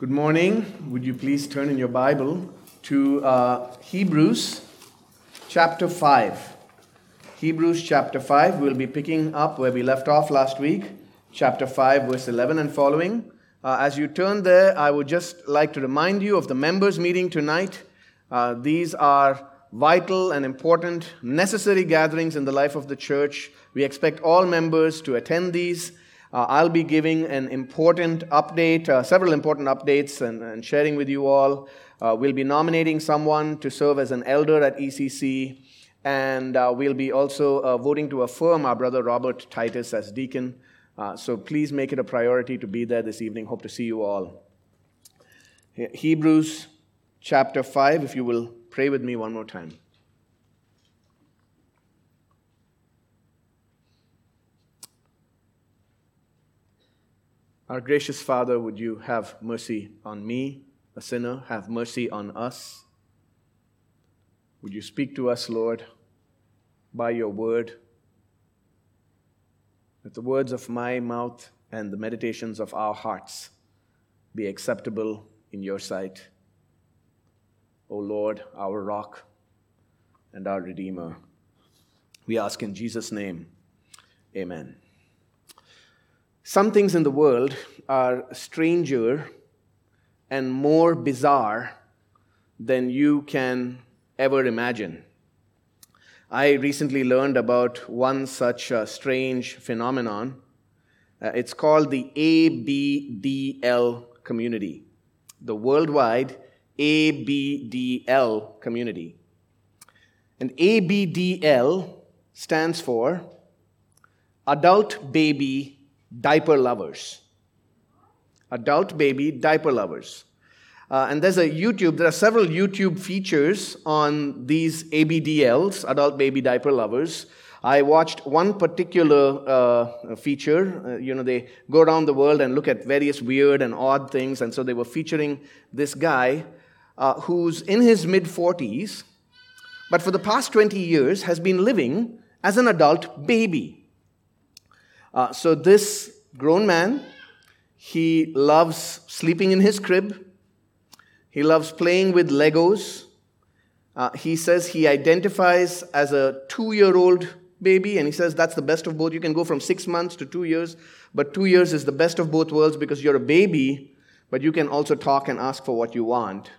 Good morning. Would you please turn in your Bible to uh, Hebrews chapter 5. Hebrews chapter 5. We'll be picking up where we left off last week, chapter 5, verse 11 and following. Uh, as you turn there, I would just like to remind you of the members' meeting tonight. Uh, these are vital and important, necessary gatherings in the life of the church. We expect all members to attend these. Uh, I'll be giving an important update, uh, several important updates, and, and, sharing with you all. Uh, we'll be nominating someone to serve as an elder at ECC, and uh, we'll be also uh, voting to affirm our brother Robert Titus as deacon. Uh, so please make it a priority to be there this evening. Hope to see you all. Hebrews chapter 5, if you will pray with me one more time. Our gracious Father, would you have mercy on me, a sinner? Have mercy on us. Would you speak to us, Lord, by your word? That the words of my mouth and the meditations of our hearts be acceptable in your sight. O Lord, our rock and our Redeemer. We ask in Jesus' name, amen. Some things in the world are stranger and more bizarre than you can ever imagine. I recently learned about one such uh, strange phenomenon. Uh, it's called the ABDL community, the worldwide ABDL community. And ABDL stands for Adult Baby diaper lovers. Adult baby diaper lovers. Uh, and there's a YouTube, there are several YouTube features on these ABDLs, adult baby diaper lovers. I watched one particular uh, feature. Uh, you know, they go around the world and look at various weird and odd things. And so they were featuring this guy uh, who's in his mid 40s, but for the past 20 years has been living as an adult baby. Uh, so, this grown man, he loves sleeping in his crib, he loves playing with Legos. Uh, he says he identifies as a two year old baby, and he says that's the best of both. You can go from six months to two years, but two years is the best of both worlds because you're a baby, but you can also talk and ask for what you want.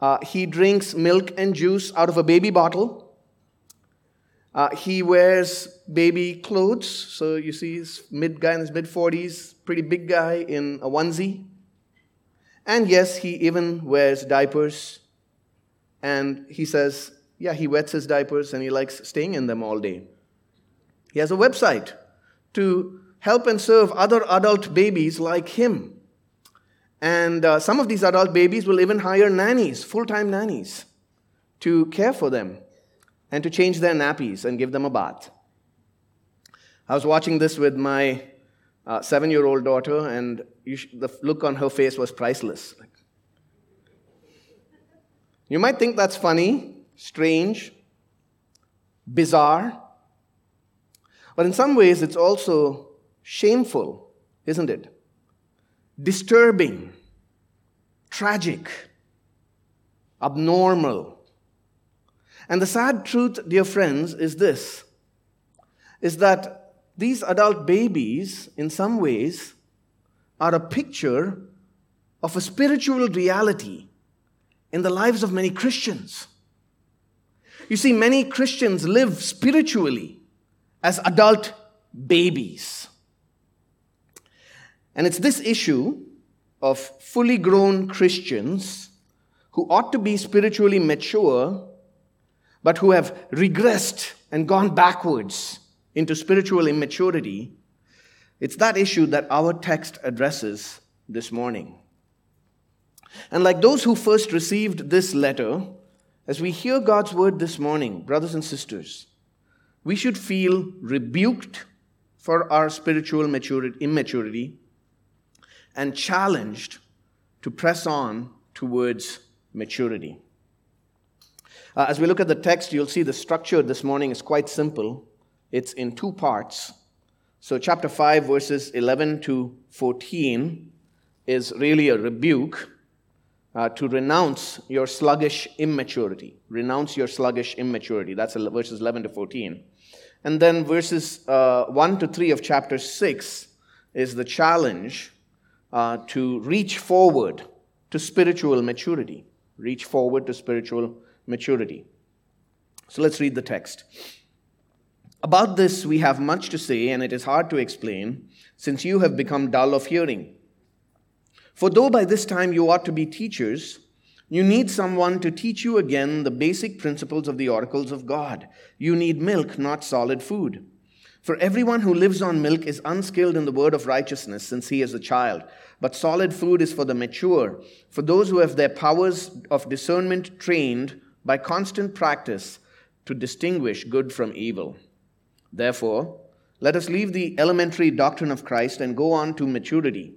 Uh, he drinks milk and juice out of a baby bottle. Uh, he wears baby clothes. So you see, he's mid guy in his mid 40s, pretty big guy in a onesie. And yes, he even wears diapers. And he says, yeah, he wets his diapers and he likes staying in them all day. He has a website to help and serve other adult babies like him. And uh, some of these adult babies will even hire nannies, full time nannies, to care for them and to change their nappies and give them a bath. I was watching this with my uh, seven year old daughter, and sh- the look on her face was priceless. You might think that's funny, strange, bizarre, but in some ways it's also shameful, isn't it? Disturbing, tragic, abnormal and the sad truth, dear friends, is this is that these adult babies, in some ways, are a picture of a spiritual reality in the lives of many Christians. You see, many Christians live spiritually as adult babies. And it's this issue of fully grown Christians who ought to be spiritually mature but who have regressed and gone backwards into spiritual immaturity, it's that issue that our text addresses this morning. And like those who first received this letter, as we hear God's word this morning, brothers and sisters, we should feel rebuked for our spiritual immaturity and challenged to press on towards maturity. Uh, as we look at the text, you'll see the structure this morning is quite simple. It's in two parts. So, chapter 5, verses 11 to 14, is really a rebuke uh, to renounce your sluggish immaturity. Renounce your sluggish immaturity. That's verses 11 to 14. And then verses uh, 1 to 3 of chapter 6 is the challenge uh, to reach forward to spiritual maturity. Reach forward to spiritual maturity. So let's read the text. About this, we have much to say, and it is hard to explain, since you have become dull of hearing. For though by this time you ought to be teachers, you need someone to teach you again the basic principles of the oracles of God. You need milk, not solid food. For everyone who lives on milk is unskilled in the word of righteousness, since he is a child. But solid food is for the mature, for those who have their powers of discernment trained by constant practice to distinguish good from evil. Therefore, let us leave the elementary doctrine of Christ and go on to maturity,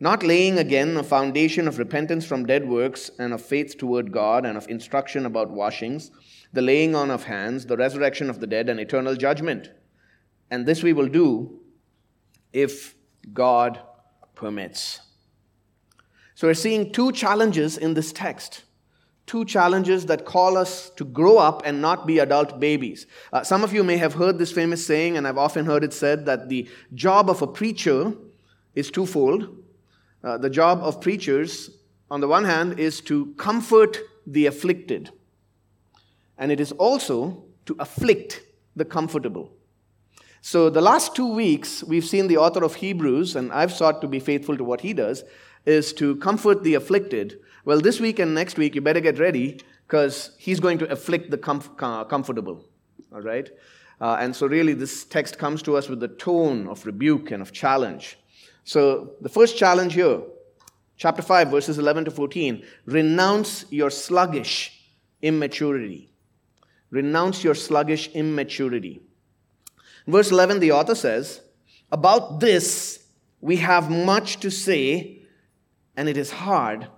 not laying again a foundation of repentance from dead works and of faith toward God and of instruction about washings, the laying on of hands, the resurrection of the dead, and eternal judgment. And this we will do if God permits. So we're seeing two challenges in this text two challenges that call us to grow up and not be adult babies. Uh, some of you may have heard this famous saying, and I've often heard it said that the job of a preacher is twofold. Uh, the job of preachers, on the one hand, is to comfort the afflicted, and it is also to afflict the comfortable. So, the last two weeks, we've seen the author of Hebrews, and I've sought to be faithful to what he does, is to comfort the afflicted well, this week and next week, you better get ready because he's going to afflict the comf- comfortable. All right? Uh, and so, really, this text comes to us with the tone of rebuke and of challenge. So, the first challenge here, chapter 5, verses 11 to 14 renounce your sluggish immaturity. Renounce your sluggish immaturity. verse 11, the author says, About this we have much to say, and it is hard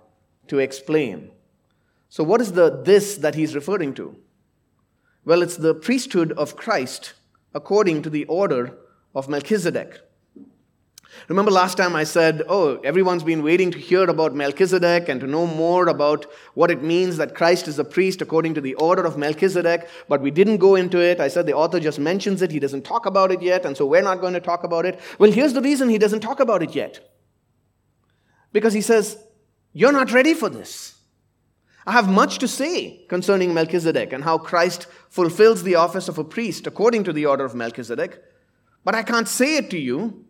to explain. So, what is the this that he's referring to? Well, it's the priesthood of Christ according to the order of Melchizedek. Remember last time I said, oh, everyone's been waiting to hear about Melchizedek and to know more about what it means that Christ is a priest according to the order of Melchizedek, but we didn't go into it. I said the author just mentions it, he doesn't talk about it yet, and so we're not going to talk about it. Well, here's the reason he doesn't talk about it yet. Because he says, you're not ready for this. I have much to say concerning Melchizedek and how Christ fulfills the office of a priest according to the order of Melchizedek, but I can't say it to you.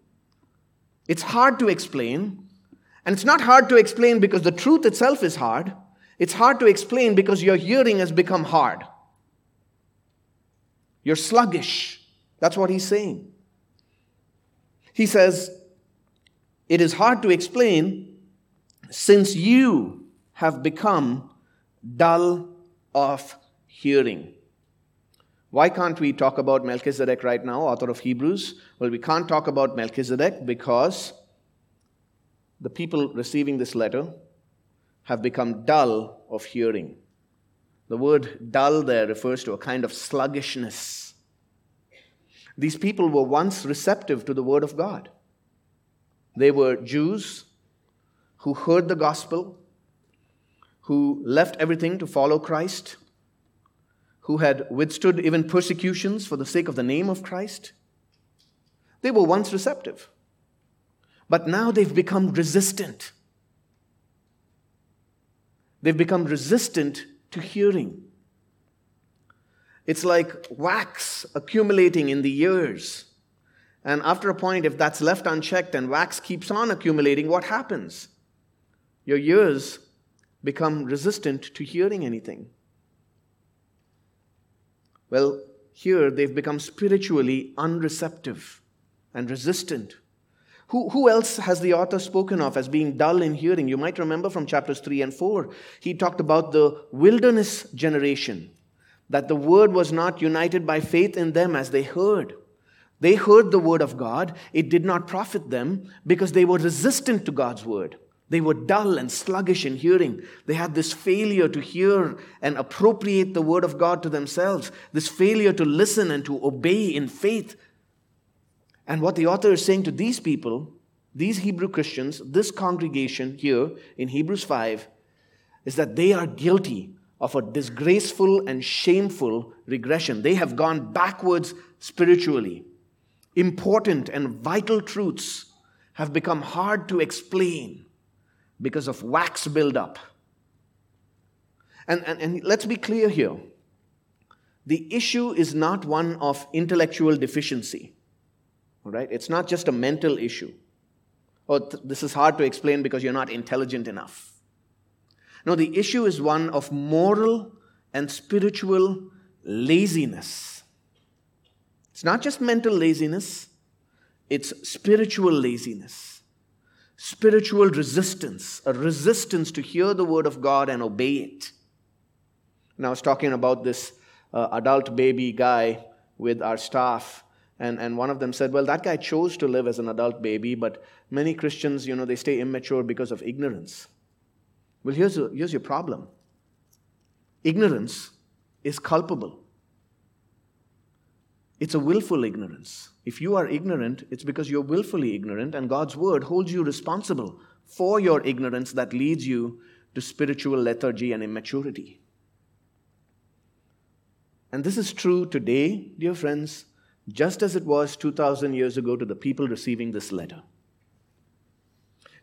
It's hard to explain. And it's not hard to explain because the truth itself is hard. It's hard to explain because your hearing has become hard. You're sluggish. That's what he's saying. He says, It is hard to explain since you have become dull of hearing. Why can't we talk about Melchizedek right now, author of Hebrews? Well, we can't talk about Melchizedek because the people receiving this letter have become dull of hearing. The word dull there refers to a kind of sluggishness. These people were once receptive to the word of God. They were Jews who heard the gospel, who left everything to follow Christ, who had withstood even persecutions for the sake of the name of Christ. They were once receptive, but now they've become resistant. They've become resistant to hearing. It's like wax accumulating in the ears. And after a point, if that's left unchecked and wax keeps on accumulating, what happens? Your ears become resistant to hearing anything. Well, here they've become spiritually unreceptive and resistant. Who, who else has the author spoken of as being dull in hearing? You might remember from chapters 3 and 4. He talked about the wilderness generation, that the word was not united by faith in them as they heard. They heard the word of God, it did not profit them because they were resistant to God's word. They were dull and sluggish in hearing. They had this failure to hear and appropriate the word of God to themselves, this failure to listen and to obey in faith. And what the author is saying to these people these Hebrew Christians, this congregation here in Hebrews 5, is that they are guilty of a disgraceful and shameful regression. They have gone backwards spiritually. Important and vital truths have become hard to explain because of wax buildup. And, and, and let's be clear here the issue is not one of intellectual deficiency. All right? It's not just a mental issue. Oh, th- this is hard to explain because you're not intelligent enough. No, the issue is one of moral and spiritual laziness. It's not just mental laziness, it's spiritual laziness, spiritual resistance, a resistance to hear the word of God and obey it. And I was talking about this uh, adult baby guy with our staff. And, and one of them said, Well, that guy chose to live as an adult baby, but many Christians, you know, they stay immature because of ignorance. Well, here's, a, here's your problem ignorance is culpable, it's a willful ignorance. If you are ignorant, it's because you're willfully ignorant, and God's word holds you responsible for your ignorance that leads you to spiritual lethargy and immaturity. And this is true today, dear friends, just as it was 2,000 years ago to the people receiving this letter.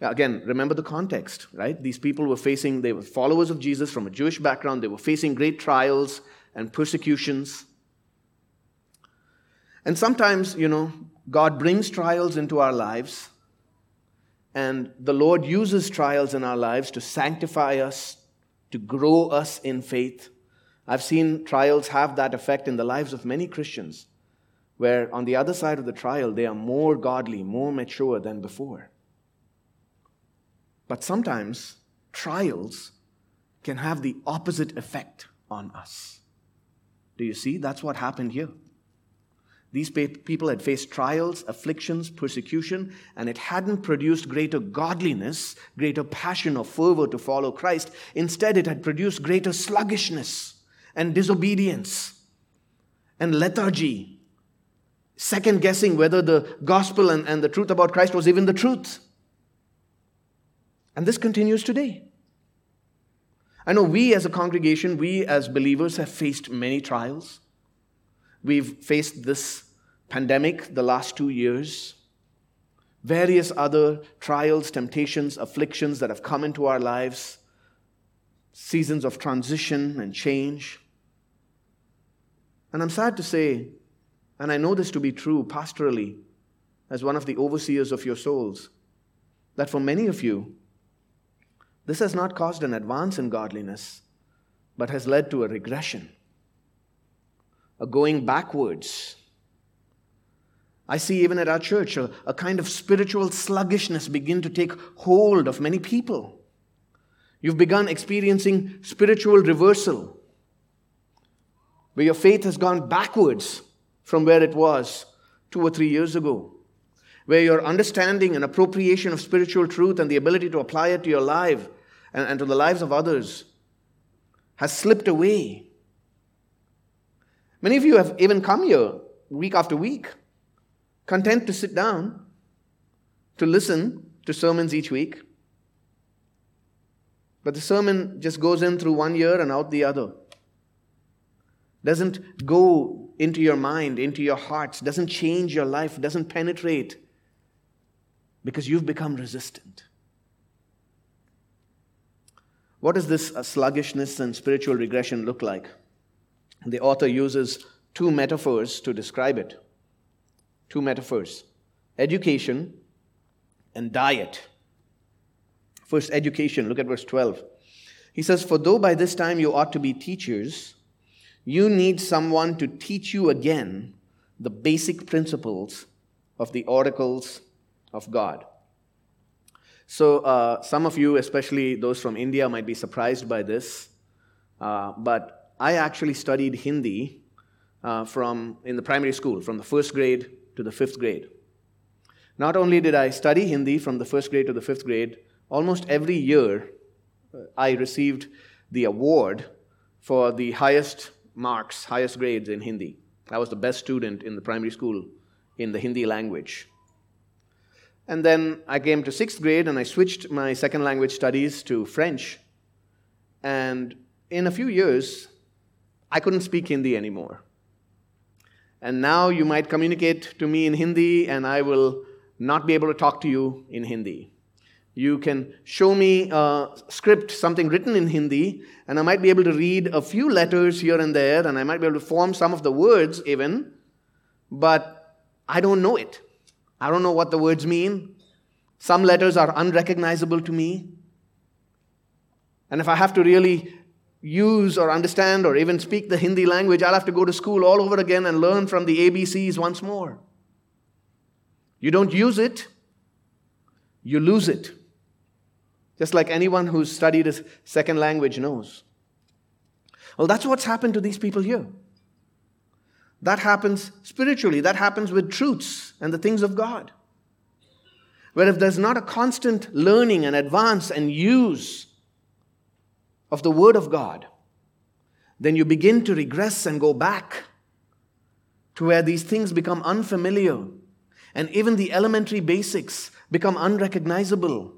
Again, remember the context, right? These people were facing, they were followers of Jesus from a Jewish background, they were facing great trials and persecutions. And sometimes, you know, God brings trials into our lives, and the Lord uses trials in our lives to sanctify us, to grow us in faith. I've seen trials have that effect in the lives of many Christians, where on the other side of the trial, they are more godly, more mature than before. But sometimes trials can have the opposite effect on us. Do you see? That's what happened here. These people had faced trials, afflictions, persecution, and it hadn't produced greater godliness, greater passion or fervor to follow Christ. Instead, it had produced greater sluggishness and disobedience and lethargy, second guessing whether the gospel and, and the truth about Christ was even the truth. And this continues today. I know we as a congregation, we as believers have faced many trials. We've faced this pandemic the last two years, various other trials, temptations, afflictions that have come into our lives, seasons of transition and change. And I'm sad to say, and I know this to be true pastorally, as one of the overseers of your souls, that for many of you, this has not caused an advance in godliness, but has led to a regression, going backwards. I see even at our church a, a kind of spiritual sluggishness begin to take hold of many people. You've begun experiencing spiritual reversal where your faith has gone backwards from where it was two or three years ago, where your understanding and appropriation of spiritual truth and the ability to apply it to your life and, and to the lives of others has slipped away. Many of you have even come here week after week, content to sit down, to listen to sermons each week. But the sermon just goes in through one ear and out the other doesn't go into your mind, into your hearts, doesn't change your life, doesn't penetrate because you've become resistant. What does this uh, sluggishness and spiritual regression look like? The author uses two metaphors to describe it. Two metaphors education and diet. First, education. Look at verse 12. He says, For though by this time you ought to be teachers, you need someone to teach you again the basic principles of the oracles of God. So, uh, some of you, especially those from India, might be surprised by this. Uh, but I actually studied Hindi uh, from in the primary school, from the first grade to the fifth grade. Not only did I study Hindi from the first grade to the fifth grade, almost every year uh, I received the award for the highest marks, highest grades in Hindi. I was the best student in the primary school in the Hindi language. And then I came to sixth grade and I switched my second language studies to French. And in a few years, I couldn't speak Hindi anymore. And now you might communicate to me in Hindi, and I will not be able to talk to you in Hindi. You can show me a script, something written in Hindi, and I might be able to read a few letters here and there, and I might be able to form some of the words even, but I don't know it. I don't know what the words mean. Some letters are unrecognizable to me. And if I have to really use or understand or even speak the Hindi language, I'll have to go to school all over again and learn from the ABCs once more. You don't use it, you lose it. Just like anyone who's studied a second language knows. Well, that's what's happened to these people here. That happens spiritually, that happens with truths and the things of God. Where if there's not a constant learning and advance and use of the Word of God, then you begin to regress and go back to where these things become unfamiliar and even the elementary basics become unrecognizable.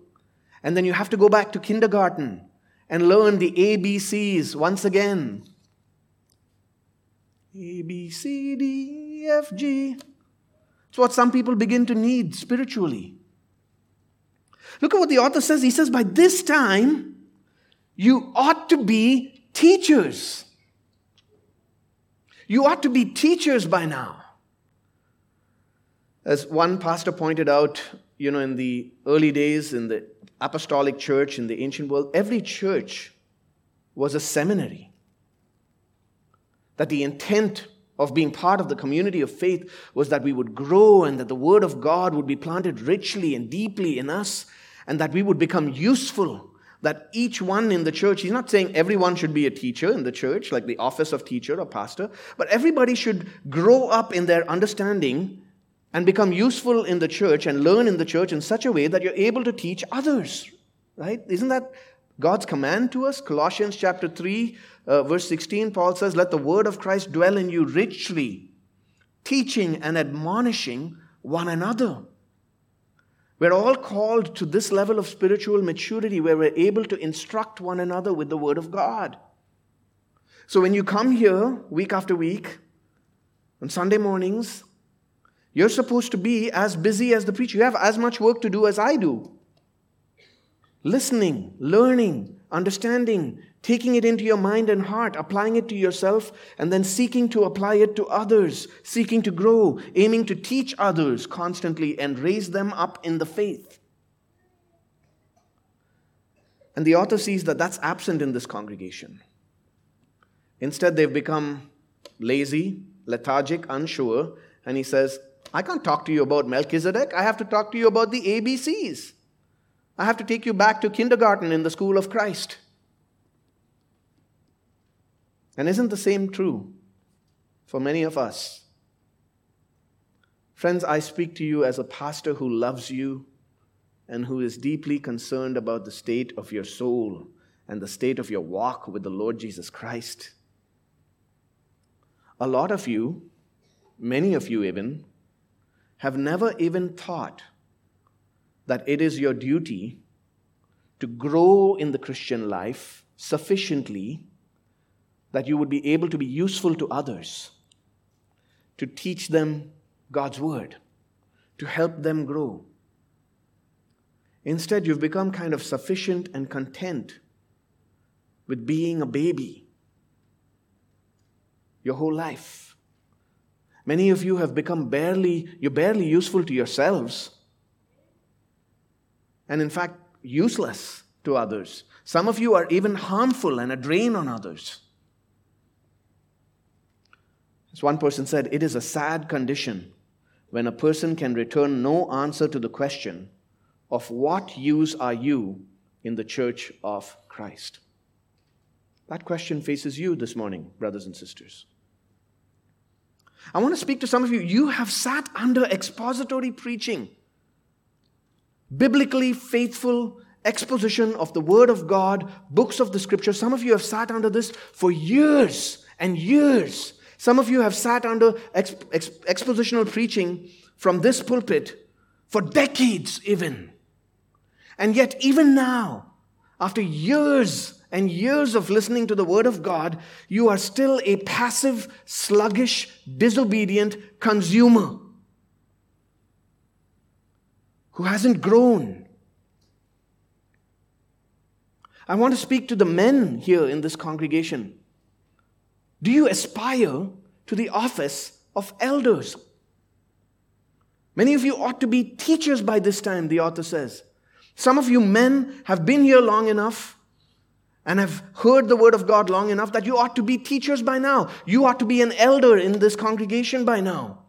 And then you have to go back to kindergarten and learn the ABCs once again. A, B, C, D, F, G. It's what some people begin to need spiritually. Look at what the author says. He says, By this time, you ought to be teachers. You ought to be teachers by now. As one pastor pointed out, you know, in the early days in the apostolic church in the ancient world, every church was a seminary. That the intent of being part of the community of faith was that we would grow and that the word of God would be planted richly and deeply in us and that we would become useful that each one in the church, he's not saying everyone should be a teacher in the church, like the office of teacher or pastor, but everybody should grow up in their understanding and become useful in the church and learn in the church in such a way that you're able to teach others. Right? Isn't that God's command to us? Colossians chapter 3, uh, verse 16, Paul says, Let the word of Christ dwell in you richly, teaching and admonishing one another we're all called to this level of spiritual maturity where we're able to instruct one another with the Word of God. So when you come here week after week, on Sunday mornings, you're supposed to be as busy as the preacher. You have as much work to do as I do. Listening, learning, understanding, taking it into your mind and heart, applying it to yourself, and then seeking to apply it to others, seeking to grow, aiming to teach others constantly and raise them up in the faith. And the author sees that that's absent in this congregation. Instead, they've become lazy, lethargic, unsure, and he says, I can't talk to you about Melchizedek. I have to talk to you about the ABCs. I have to take you back to kindergarten in the school of Christ. And isn't the same true for many of us? Friends, I speak to you as a pastor who loves you and who is deeply concerned about the state of your soul and the state of your walk with the Lord Jesus Christ. A lot of you, many of you even, have never even thought that it is your duty to grow in the Christian life sufficiently that you would be able to be useful to others, to teach them God's word, to help them grow. Instead, you've become kind of sufficient and content with being a baby your whole life. Many of you have become barely, you're barely useful to yourselves. And in fact, useless to others. Some of you are even harmful and a drain on others. As one person said, it is a sad condition when a person can return no answer to the question of what use are you in the church of Christ? That question faces you this morning, brothers and sisters. I want to speak to some of you. You have sat under expository preaching, biblically faithful exposition of the Word of God, books of the Scripture. Some of you have sat under this for years and years some of you have sat under exp- expositional preaching from this pulpit for decades even. And yet, even now, after years and years of listening to the Word of God, you are still a passive, sluggish, disobedient consumer who hasn't grown. I want to speak to the men here in this congregation. Do you aspire to the office of elders? Many of you ought to be teachers by this time, the author says. Some of you men have been here long enough and have heard the word of God long enough that you ought to be teachers by now. You ought to be an elder in this congregation by now.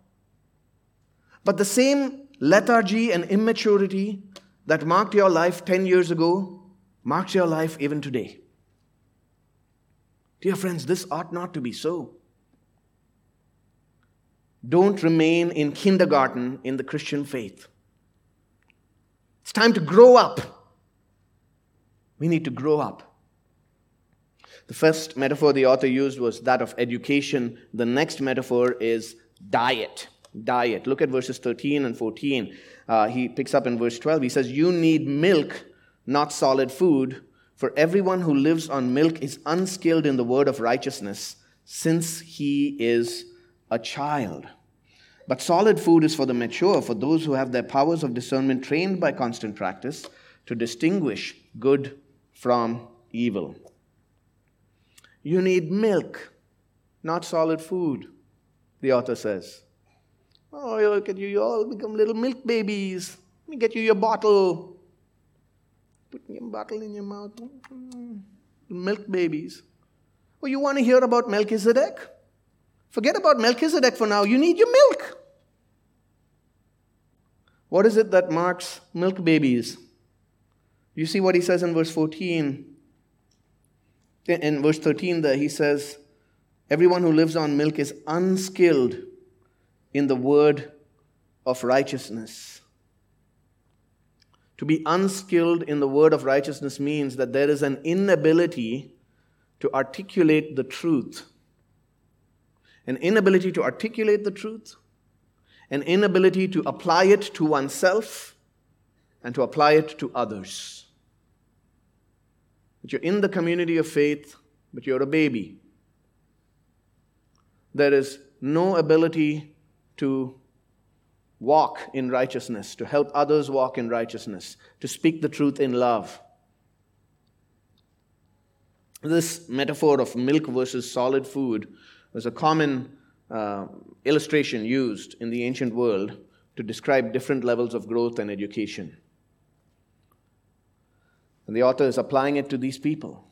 But the same lethargy and immaturity that marked your life 10 years ago marks your life even today. Dear friends, this ought not to be so. Don't remain in kindergarten in the Christian faith. It's time to grow up. We need to grow up. The first metaphor the author used was that of education. The next metaphor is diet. Diet. Look at verses 13 and 14. Uh, he picks up in verse 12. He says, You need milk, not solid food, for everyone who lives on milk is unskilled in the word of righteousness, since he is a child. But solid food is for the mature, for those who have their powers of discernment trained by constant practice to distinguish good from evil. You need milk, not solid food, the author says. Oh, look at you, you all become little milk babies. Let me get you your bottle. Put your bottle in your mouth. Mm. Milk babies. Oh, you want to hear about Melchizedek? Forget about Melchizedek for now. You need your milk. What is it that marks milk babies? You see what he says in verse 14. In verse 13, there he says, Everyone who lives on milk is unskilled in the word of righteousness. To be unskilled in the word of righteousness means that there is an inability to articulate the truth an inability to articulate the truth, an inability to apply it to oneself and to apply it to others. That you're in the community of faith, but you're a baby. There is no ability to walk in righteousness, to help others walk in righteousness, to speak the truth in love. This metaphor of milk versus solid food was a common uh, illustration used in the ancient world to describe different levels of growth and education. And the author is applying it to these people.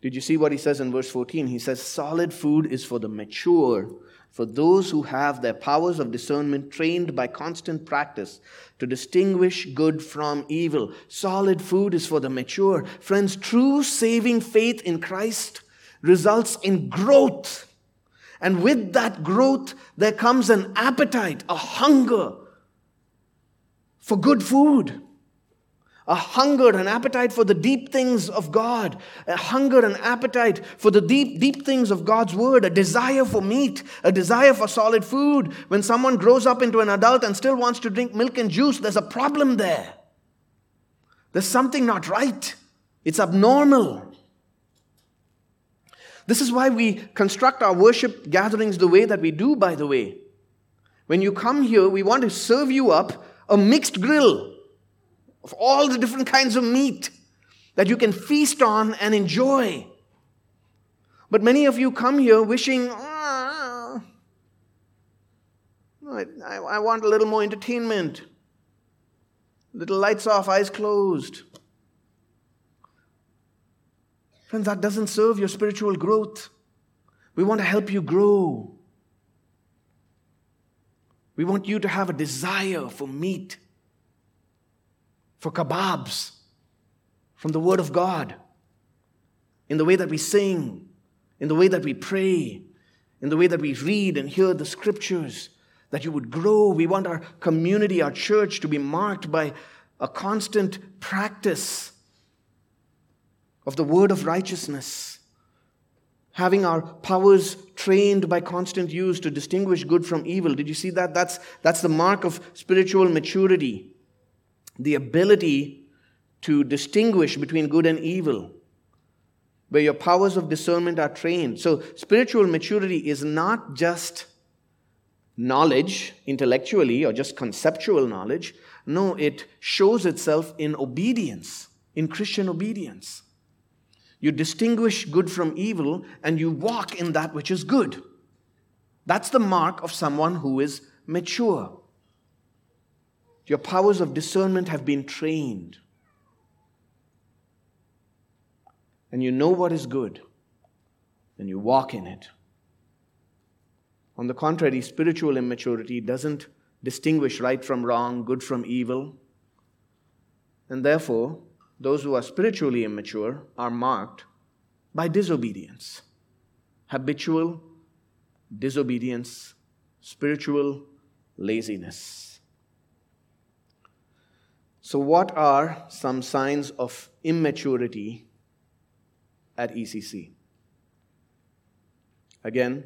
Did you see what he says in verse 14? He says, Solid food is for the mature, for those who have their powers of discernment trained by constant practice to distinguish good from evil. Solid food is for the mature. Friends, true saving faith in Christ results in growth. And with that growth, there comes an appetite, a hunger for good food, a hunger an appetite for the deep things of God, a hunger and appetite for the deep, deep things of God's word, a desire for meat, a desire for solid food. When someone grows up into an adult and still wants to drink milk and juice, there's a problem there. There's something not right. It's abnormal. This is why we construct our worship gatherings the way that we do, by the way. When you come here, we want to serve you up a mixed grill of all the different kinds of meat that you can feast on and enjoy. But many of you come here wishing, ah, I, I want a little more entertainment, little lights off, eyes closed. Friends, that doesn't serve your spiritual growth. We want to help you grow. We want you to have a desire for meat, for kebabs from the Word of God, in the way that we sing, in the way that we pray, in the way that we read and hear the scriptures, that you would grow. We want our community, our church, to be marked by a constant practice of the word of righteousness. having our powers trained by constant use to distinguish good from evil. Did you see that? That's, that's the mark of spiritual maturity. The ability to distinguish between good and evil, where your powers of discernment are trained. So, spiritual maturity is not just knowledge intellectually or just conceptual knowledge. No, it shows itself in obedience, in Christian obedience. You distinguish good from evil and you walk in that which is good. That's the mark of someone who is mature. Your powers of discernment have been trained. And you know what is good, and you walk in it. On the contrary, spiritual immaturity doesn't distinguish right from wrong, good from evil. And therefore, those who are spiritually immature are marked by disobedience, habitual disobedience, spiritual laziness. So, what are some signs of immaturity at ECC? Again,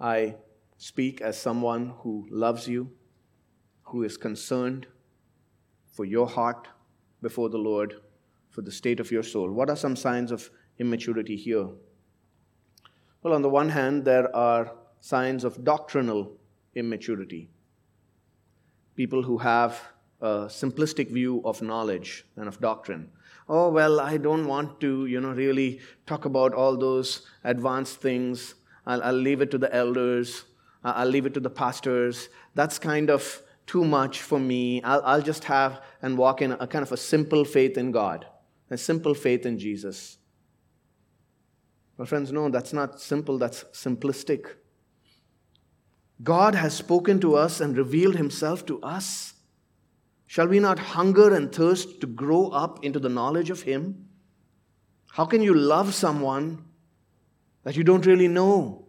I speak as someone who loves you, who is concerned for your heart before the Lord, for the state of your soul. What are some signs of immaturity here? Well, on the one hand, there are signs of doctrinal immaturity. People who have a simplistic view of knowledge and of doctrine. Oh, well, I don't want to, you know, really talk about all those advanced things. I'll, I'll leave it to the elders. I'll leave it to the pastors. That's kind of too much for me. I'll, I'll just have and walk in a kind of a simple faith in God, a simple faith in Jesus. Well, friends, no, that's not simple, that's simplistic. God has spoken to us and revealed himself to us. Shall we not hunger and thirst to grow up into the knowledge of him? How can you love someone that you don't really know?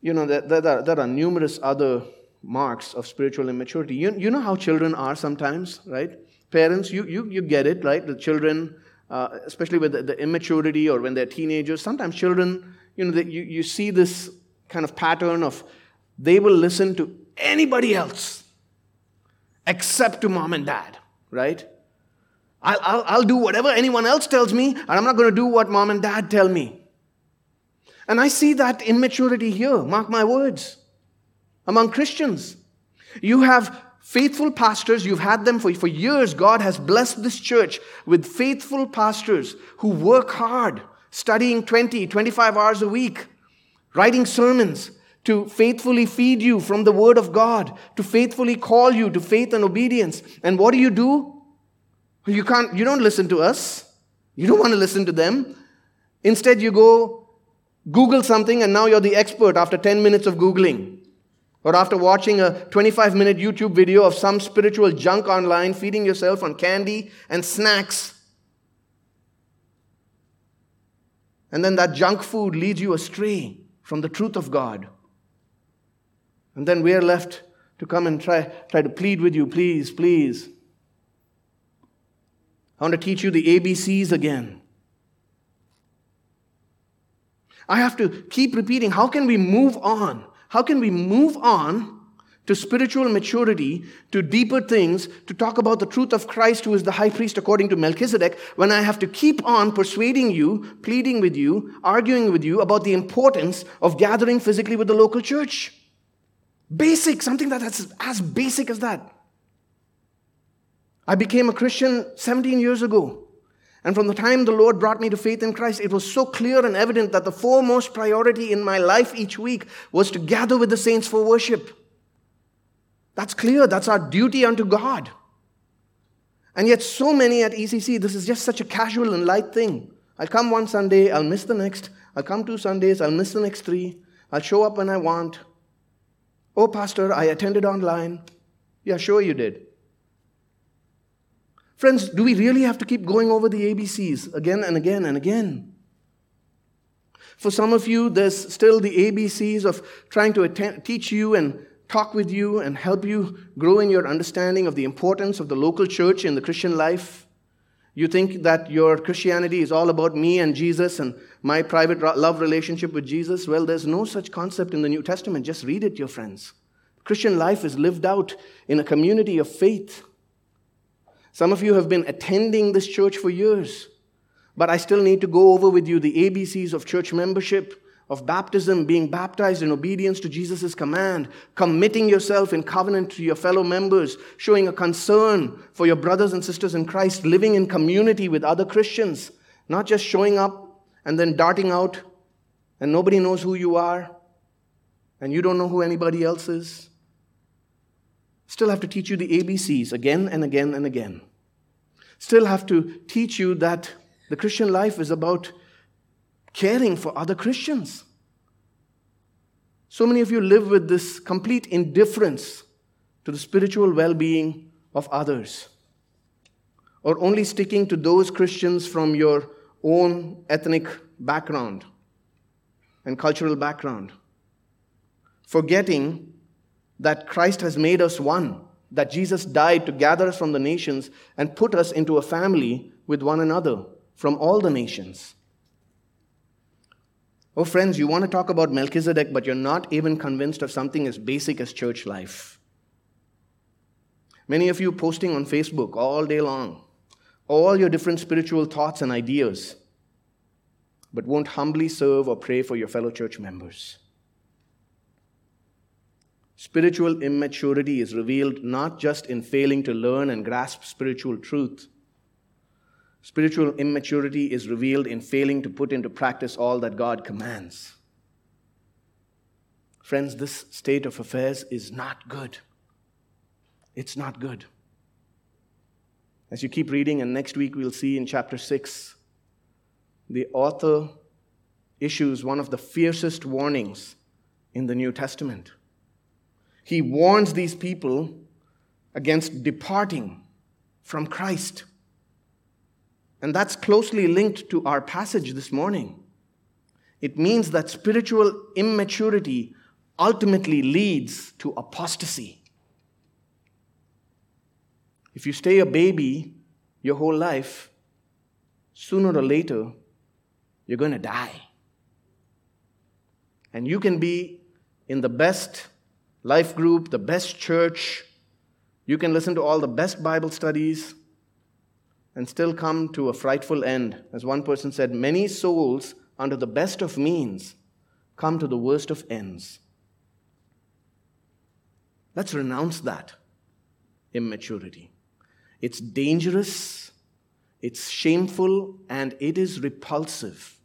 You know, there, there, are, there are numerous other marks of spiritual immaturity. You, you know how children are sometimes, right? Parents, you, you, you get it, right? The children, uh, especially with the, the, immaturity or when they're teenagers, sometimes children, you know, they, you, you see this kind of pattern of they will listen to anybody else except to mom and dad, right? I'll, I'll, I'll do whatever anyone else tells me, and I'm not going to do what mom and dad tell me. And I see that immaturity here, mark my words, among Christians. You have faithful pastors, you've had them for, for years. God has blessed this church with faithful pastors who work hard, studying 20, 25 hours a week, writing sermons to faithfully feed you from the Word of God, to faithfully call you to faith and obedience. And what do you do? You can't, you don't listen to us. You don't want to listen to them. Instead, you go Google something and now you're the expert after 10 minutes of Googling. Or after watching a 25 minute YouTube video of some spiritual junk online, feeding yourself on candy and snacks. And then that junk food leads you astray from the truth of God. And then we're left to come and try, try to plead with you, please, please. I want to teach you the ABCs again. I have to keep repeating how can we move on? How can we move on to spiritual maturity, to deeper things, to talk about the truth of Christ, who is the high priest according to Melchizedek, when I have to keep on persuading you, pleading with you, arguing with you about the importance of gathering physically with the local church? Basic, something that's as basic as that. I became a Christian 17 years ago. And from the time the Lord brought me to faith in Christ, it was so clear and evident that the foremost priority in my life each week was to gather with the saints for worship. That's clear. That's our duty unto God. And yet, so many at ECC, this is just such a casual and light thing. I'll come one Sunday, I'll miss the next. I'll come two Sundays, I'll miss the next three. I'll show up when I want. Oh, Pastor, I attended online. Yeah, sure you did. Friends, do we really have to keep going over the ABCs again and again and again? For some of you, there's still the ABCs of trying to teach you and talk with you and help you grow in your understanding of the importance of the local church in the Christian life. You think that your Christianity is all about me and Jesus and my private love relationship with Jesus? Well, there's no such concept in the New Testament. Just read it, your friends. Christian life is lived out in a community of faith. Some of you have been attending this church for years, but I still need to go over with you the ABCs of church membership of baptism, being baptized in obedience to Jesus' command, committing yourself in covenant to your fellow members, showing a concern for your brothers and sisters in Christ, living in community with other Christians, not just showing up and then darting out and nobody knows who you are and you don't know who anybody else is. Still have to teach you the ABCs again and again and again. Still have to teach you that the Christian life is about caring for other Christians. So many of you live with this complete indifference to the spiritual well being of others, or only sticking to those Christians from your own ethnic background and cultural background, forgetting that Christ has made us one, that Jesus died to gather us from the nations and put us into a family with one another from all the nations. Oh, friends, you want to talk about Melchizedek, but you're not even convinced of something as basic as church life. Many of you posting on Facebook all day long, all your different spiritual thoughts and ideas, but won't humbly serve or pray for your fellow church members. Spiritual immaturity is revealed not just in failing to learn and grasp spiritual truth, Spiritual immaturity is revealed in failing to put into practice all that God commands. Friends, this state of affairs is not good. It's not good. As you keep reading, and next week we'll see in chapter 6, the author issues one of the fiercest warnings in the New Testament. He warns these people against departing from Christ. And that's closely linked to our passage this morning. It means that spiritual immaturity ultimately leads to apostasy. If you stay a baby your whole life, sooner or later, you're going to die. And you can be in the best life group, the best church, you can listen to all the best Bible studies, and still come to a frightful end. As one person said, many souls, under the best of means, come to the worst of ends. Let's renounce that immaturity. It's dangerous, it's shameful, and it is repulsive.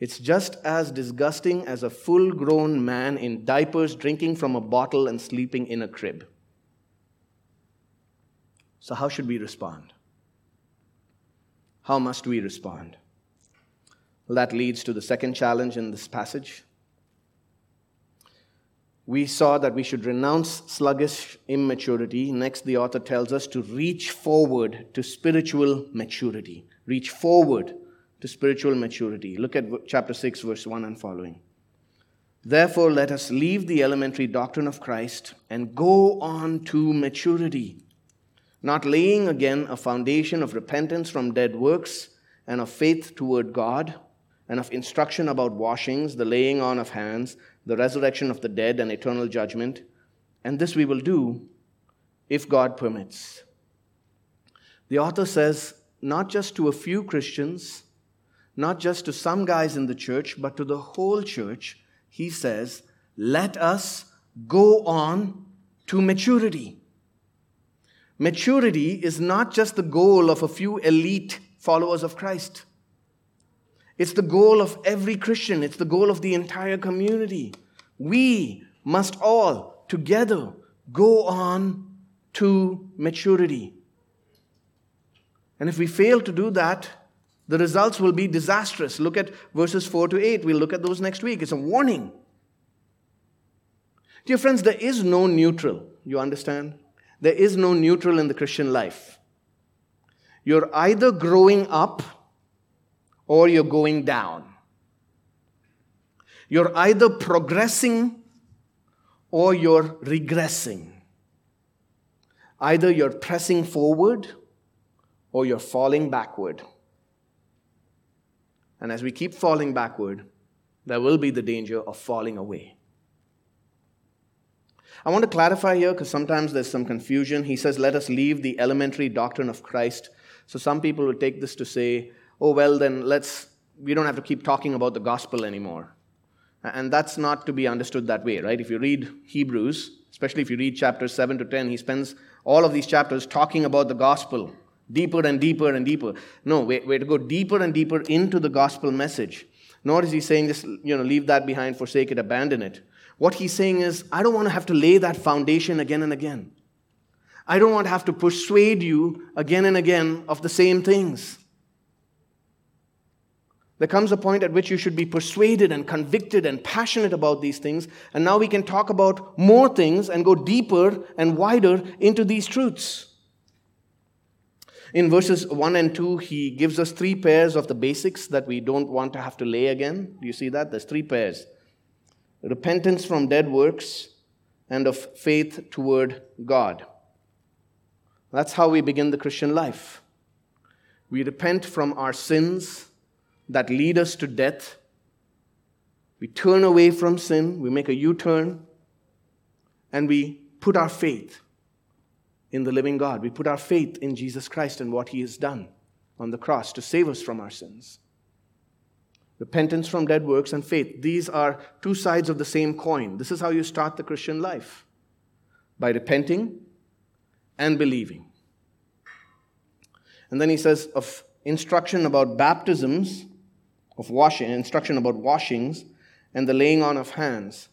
It's just as disgusting as a full grown man in diapers drinking from a bottle and sleeping in a crib. So, how should we respond? How must we respond? Well, that leads to the second challenge in this passage. We saw that we should renounce sluggish immaturity. Next, the author tells us to reach forward to spiritual maturity. Reach forward to spiritual maturity. Look at chapter 6, verse 1 and following. Therefore, let us leave the elementary doctrine of Christ and go on to maturity not laying again a foundation of repentance from dead works and of faith toward God, and of instruction about washings, the laying on of hands, the resurrection of the dead, and eternal judgment. And this we will do if God permits. The author says, not just to a few Christians, not just to some guys in the church, but to the whole church, he says, let us go on to maturity. Maturity is not just the goal of a few elite followers of Christ. It's the goal of every Christian, it's the goal of the entire community. We must all together go on to maturity. And if we fail to do that, the results will be disastrous. Look at verses 4 to 8. We'll look at those next week. It's a warning. Dear friends, there is no neutral. You understand? There is no neutral in the Christian life. You're either growing up or you're going down. You're either progressing or you're regressing. Either you're pressing forward or you're falling backward. And as we keep falling backward, there will be the danger of falling away. I want to clarify here because sometimes there's some confusion. He says, Let us leave the elementary doctrine of Christ. So some people will take this to say, Oh, well, then let's, we don't have to keep talking about the gospel anymore. And that's not to be understood that way, right? If you read Hebrews, especially if you read chapters 7 to 10, he spends all of these chapters talking about the gospel deeper and deeper and deeper. No, we're, we're to go deeper and deeper into the gospel message. Nor is he saying just, you know, leave that behind, forsake it, abandon it. What he's saying is, I don't want to have to lay that foundation again and again. I don't want to have to persuade you again and again of the same things. There comes a point at which you should be persuaded and convicted and passionate about these things. And now we can talk about more things and go deeper and wider into these truths. In verses 1 and 2, he gives us three pairs of the basics that we don't want to have to lay again. Do you see that? There's three pairs repentance from dead works and of faith toward God. That's how we begin the Christian life. We repent from our sins that lead us to death. We turn away from sin, we make a U turn, and we put our faith in the living God. We put our faith in Jesus Christ and what He has done on the cross to save us from our sins. Repentance from dead works and faith. These are two sides of the same coin. This is how you start the Christian life by repenting and believing. And then he says of instruction about baptisms of washing, instruction about washings, and the laying on of hands.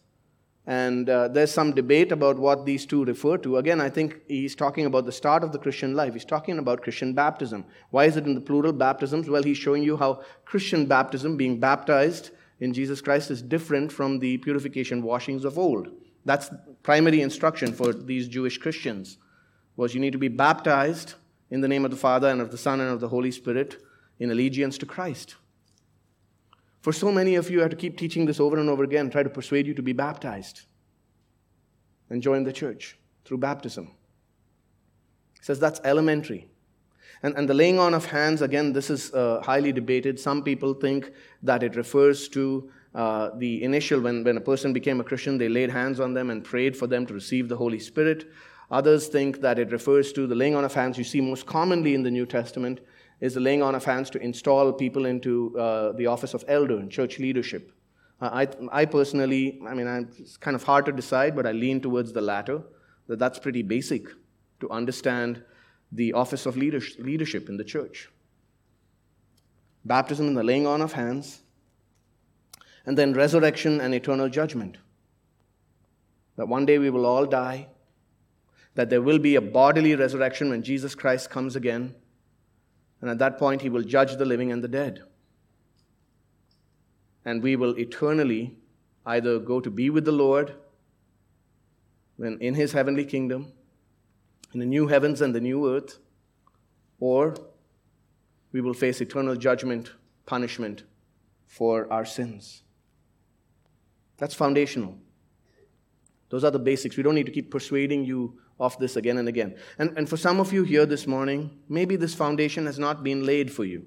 And uh, there's some debate about what these two refer to. Again, I think he's talking about the start of the Christian life. He's talking about Christian baptism. Why is it in the plural baptisms? Well, he's showing you how Christian baptism, being baptized in Jesus Christ, is different from the purification washings of old. That's primary instruction for these Jewish Christians was you need to be baptized in the name of the Father and of the Son and of the Holy Spirit in allegiance to Christ. For so many of you, I have to keep teaching this over and over again, try to persuade you to be baptized and join the church through baptism. He says that's elementary. And, and the laying on of hands, again, this is uh, highly debated. Some people think that it refers to uh, the initial, when, when a person became a Christian, they laid hands on them and prayed for them to receive the Holy Spirit. Others think that it refers to the laying on of hands you see most commonly in the New Testament is the laying on of hands to install people into uh, the office of elder and church leadership. Uh, I, I personally, I mean, it's kind of hard to decide, but I lean towards the latter, that that's pretty basic to understand the office of leadership in the church. Baptism and the laying on of hands, and then resurrection and eternal judgment. That one day we will all die, that there will be a bodily resurrection when Jesus Christ comes again and at that point, he will judge the living and the dead. And we will eternally either go to be with the Lord when in his heavenly kingdom, in the new heavens and the new earth, or we will face eternal judgment, punishment for our sins. That's foundational. Those are the basics. We don't need to keep persuading you of this again and again. And, and for some of you here this morning, maybe this foundation has not been laid for you.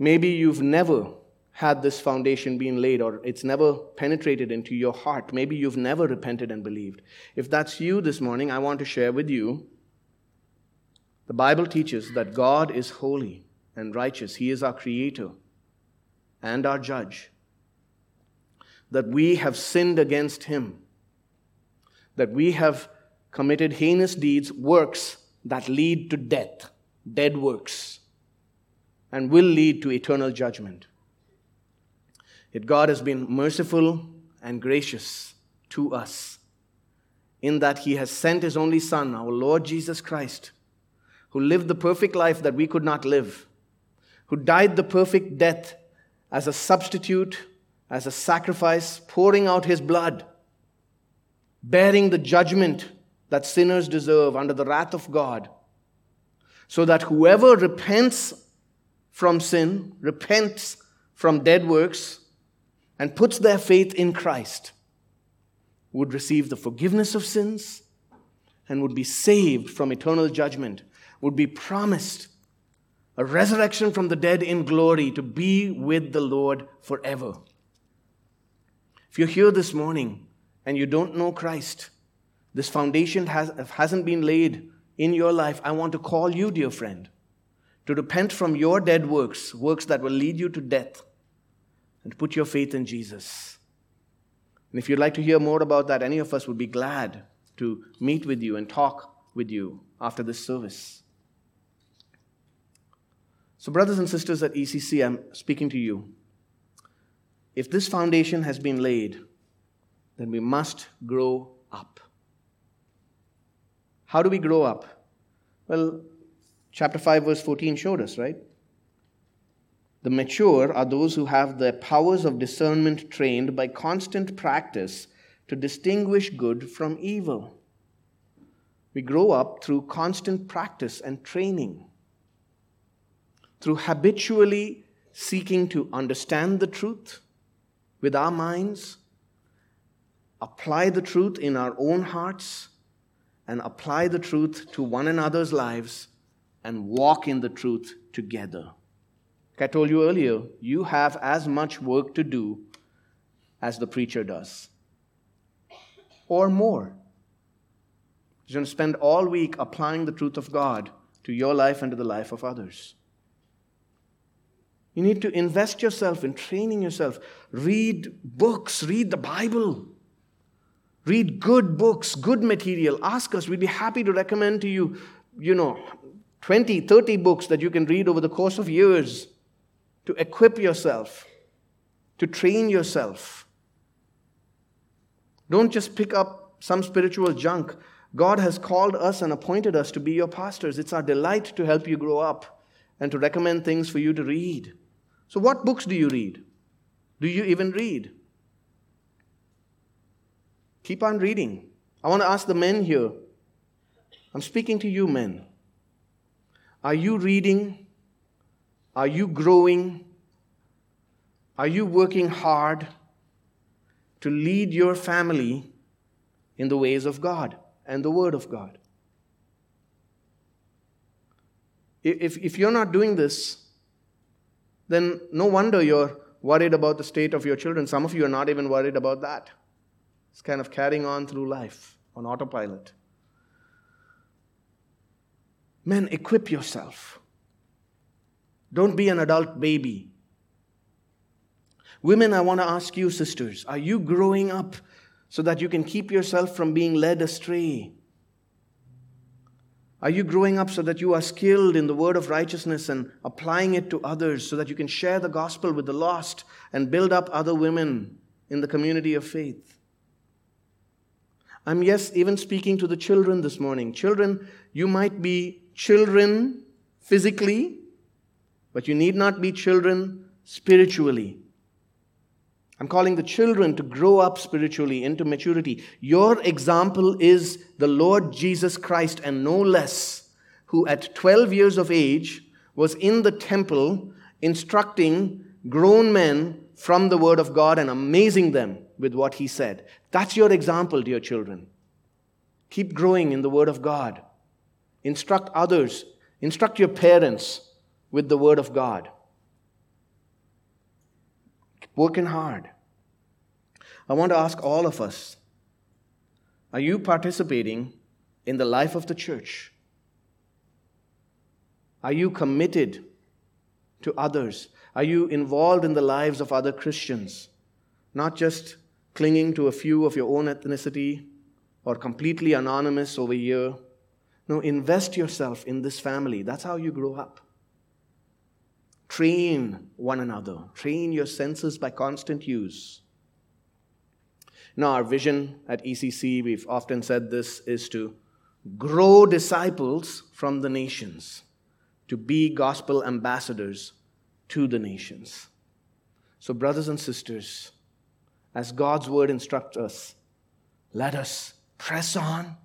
Maybe you've never had this foundation being laid or it's never penetrated into your heart. Maybe you've never repented and believed. If that's you this morning, I want to share with you the Bible teaches that God is holy and righteous. He is our creator and our judge. That we have sinned against him that we have committed heinous deeds, works that lead to death, dead works, and will lead to eternal judgment. Yet God has been merciful and gracious to us in that He has sent His only Son, our Lord Jesus Christ, who lived the perfect life that we could not live, who died the perfect death as a substitute, as a sacrifice, pouring out His blood bearing the judgment that sinners deserve under the wrath of God, so that whoever repents from sin, repents from dead works, and puts their faith in Christ would receive the forgiveness of sins and would be saved from eternal judgment would be promised a resurrection from the dead in glory to be with the Lord forever. If you're here this morning and you don't know Christ, this foundation has, hasn't been laid in your life, I want to call you, dear friend, to repent from your dead works, works that will lead you to death, and put your faith in Jesus. And if you'd like to hear more about that, any of us would be glad to meet with you and talk with you after this service. So, brothers and sisters at ECC, I'm speaking to you. If this foundation has been laid, then we must grow up. How do we grow up? Well, chapter 5, verse 14 showed us, right? The mature are those who have the powers of discernment trained by constant practice to distinguish good from evil. We grow up through constant practice and training, through habitually seeking to understand the truth with our minds, apply the truth in our own hearts, and apply the truth to one another's lives and walk in the truth together. Like I told you earlier, you have as much work to do as the preacher does, or more. You're going to spend all week applying the truth of God to your life and to the life of others. You need to invest yourself in training yourself. Read books, read the Bible. Read good books, good material. Ask us, we'd be happy to recommend to you, you know, 20, 30 books that you can read over the course of years to equip yourself, to train yourself. Don't just pick up some spiritual junk. God has called us and appointed us to be your pastors. It's our delight to help you grow up and to recommend things for you to read. So, what books do you read? Do you even read? Keep on reading. I want to ask the men here. I'm speaking to you, men. Are you reading? Are you growing? Are you working hard to lead your family in the ways of God and the Word of God? If, if you're not doing this, then no wonder you're worried about the state of your children. Some of you are not even worried about that. It's kind of carrying on through life on autopilot. Men, equip yourself. Don't be an adult baby. Women, I want to ask you, sisters, are you growing up so that you can keep yourself from being led astray? Are you growing up so that you are skilled in the word of righteousness and applying it to others so that you can share the gospel with the lost and build up other women in the community of faith? I'm, yes, even speaking to the children this morning. Children, you might be children physically, but you need not be children spiritually. I'm calling the children to grow up spiritually into maturity. Your example is the Lord Jesus Christ, and no less, who at 12 years of age was in the temple instructing grown men from the Word of God and amazing them with what he said. That's your example, dear children. Keep growing in the Word of God. Instruct others, instruct your parents with the Word of God working hard. I want to ask all of us are you participating in the life of the church? Are you committed to others? Are you involved in the lives of other Christians? Not just clinging to a few of your own ethnicity or completely anonymous over here. No, invest yourself in this family. That's how you grow up. Train one another, train your senses by constant use. Now, our vision at ECC, we've often said this, is to grow disciples from the nations, to be gospel ambassadors to the nations. So, brothers and sisters, as God's word instructs us, let us press on,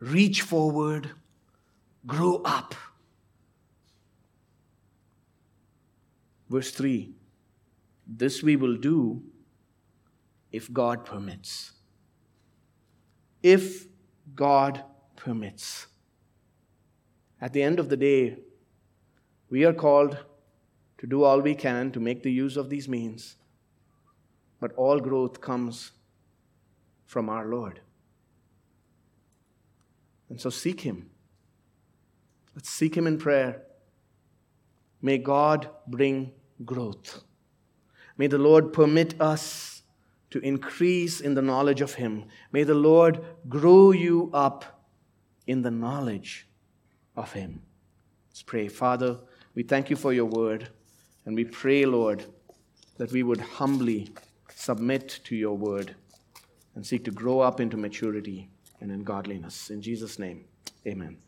reach forward, grow up Verse 3 This we will do if God permits. If God permits. At the end of the day, we are called to do all we can to make the use of these means, but all growth comes from our Lord. And so seek Him. Let's seek Him in prayer. May God bring growth. May the Lord permit us to increase in the knowledge of Him. May the Lord grow you up in the knowledge of Him. Let's pray. Father, we thank you for your word, and we pray, Lord, that we would humbly submit to your word and seek to grow up into maturity and in godliness. In Jesus' name, amen.